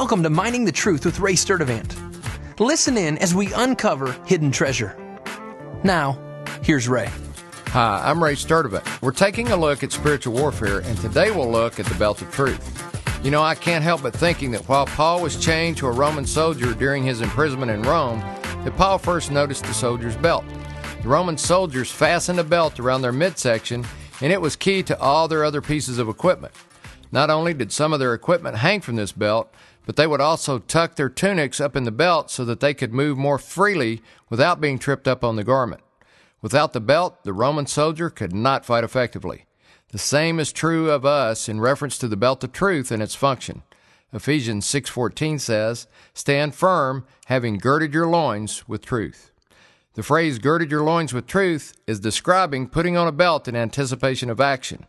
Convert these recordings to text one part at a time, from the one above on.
Welcome to Mining the Truth with Ray Sturdivant. Listen in as we uncover hidden treasure. Now, here's Ray. Hi, I'm Ray Sturdivant. We're taking a look at spiritual warfare, and today we'll look at the belt of truth. You know, I can't help but thinking that while Paul was chained to a Roman soldier during his imprisonment in Rome, that Paul first noticed the soldier's belt. The Roman soldiers fastened a belt around their midsection, and it was key to all their other pieces of equipment. Not only did some of their equipment hang from this belt, but they would also tuck their tunics up in the belt so that they could move more freely without being tripped up on the garment. Without the belt, the Roman soldier could not fight effectively. The same is true of us in reference to the belt of truth and its function. Ephesians 6:14 says, "Stand firm, having girded your loins with truth." The phrase girded your loins with truth is describing putting on a belt in anticipation of action.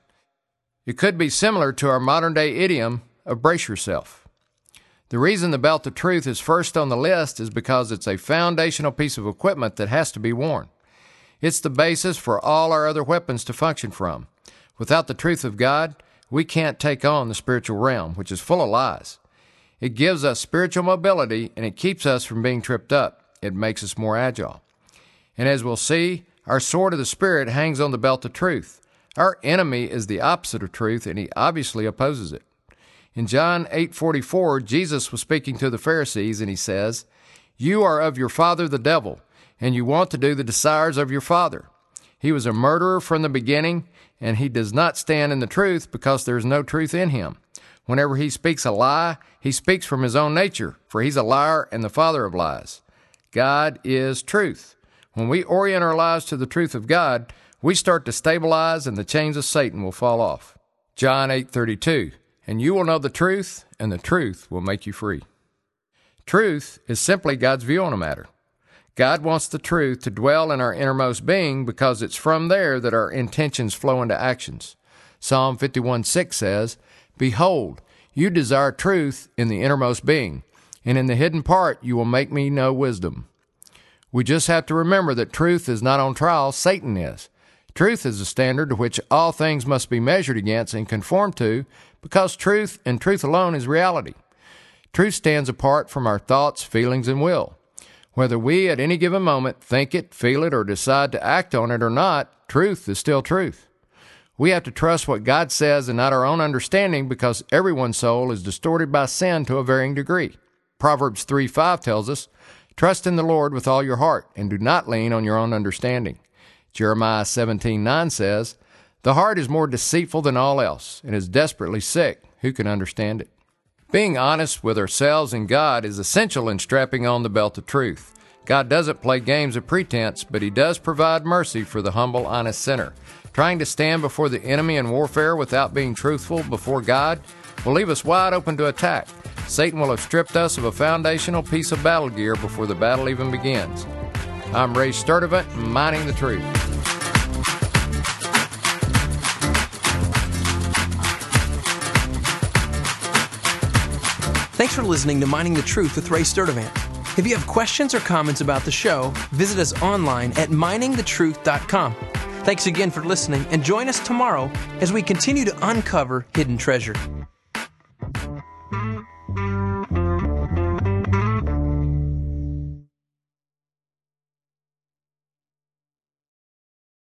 It could be similar to our modern day idiom of brace yourself. The reason the belt of truth is first on the list is because it's a foundational piece of equipment that has to be worn. It's the basis for all our other weapons to function from. Without the truth of God, we can't take on the spiritual realm, which is full of lies. It gives us spiritual mobility and it keeps us from being tripped up. It makes us more agile. And as we'll see, our sword of the Spirit hangs on the belt of truth. Our enemy is the opposite of truth, and he obviously opposes it. In John 8:44, Jesus was speaking to the Pharisees and he says, "You are of your father the devil, and you want to do the desires of your father. He was a murderer from the beginning, and he does not stand in the truth because there is no truth in him. Whenever he speaks a lie, he speaks from his own nature, for he's a liar and the father of lies. God is truth. When we orient our lives to the truth of God, we start to stabilize and the chains of Satan will fall off. John 8:32 And you will know the truth and the truth will make you free. Truth is simply God's view on a matter. God wants the truth to dwell in our innermost being because it's from there that our intentions flow into actions. Psalm 51:6 says, Behold, you desire truth in the innermost being, and in the hidden part you will make me know wisdom. We just have to remember that truth is not on trial, Satan is. Truth is the standard to which all things must be measured against and conformed to, because truth and truth alone is reality. Truth stands apart from our thoughts, feelings, and will. Whether we at any given moment think it, feel it, or decide to act on it or not, truth is still truth. We have to trust what God says and not our own understanding because everyone's soul is distorted by sin to a varying degree. Proverbs 3 5 tells us, Trust in the Lord with all your heart and do not lean on your own understanding. Jeremiah 17:9 says, "The heart is more deceitful than all else and is desperately sick. Who can understand it?" Being honest with ourselves and God is essential in strapping on the belt of truth. God doesn't play games of pretense, but He does provide mercy for the humble, honest sinner. Trying to stand before the enemy in warfare without being truthful before God will leave us wide open to attack. Satan will have stripped us of a foundational piece of battle gear before the battle even begins. I'm Ray Sturdivant, mining the truth. Thanks for listening to Mining the Truth with Ray Sturdivant. If you have questions or comments about the show, visit us online at miningthetruth.com. Thanks again for listening and join us tomorrow as we continue to uncover hidden treasure.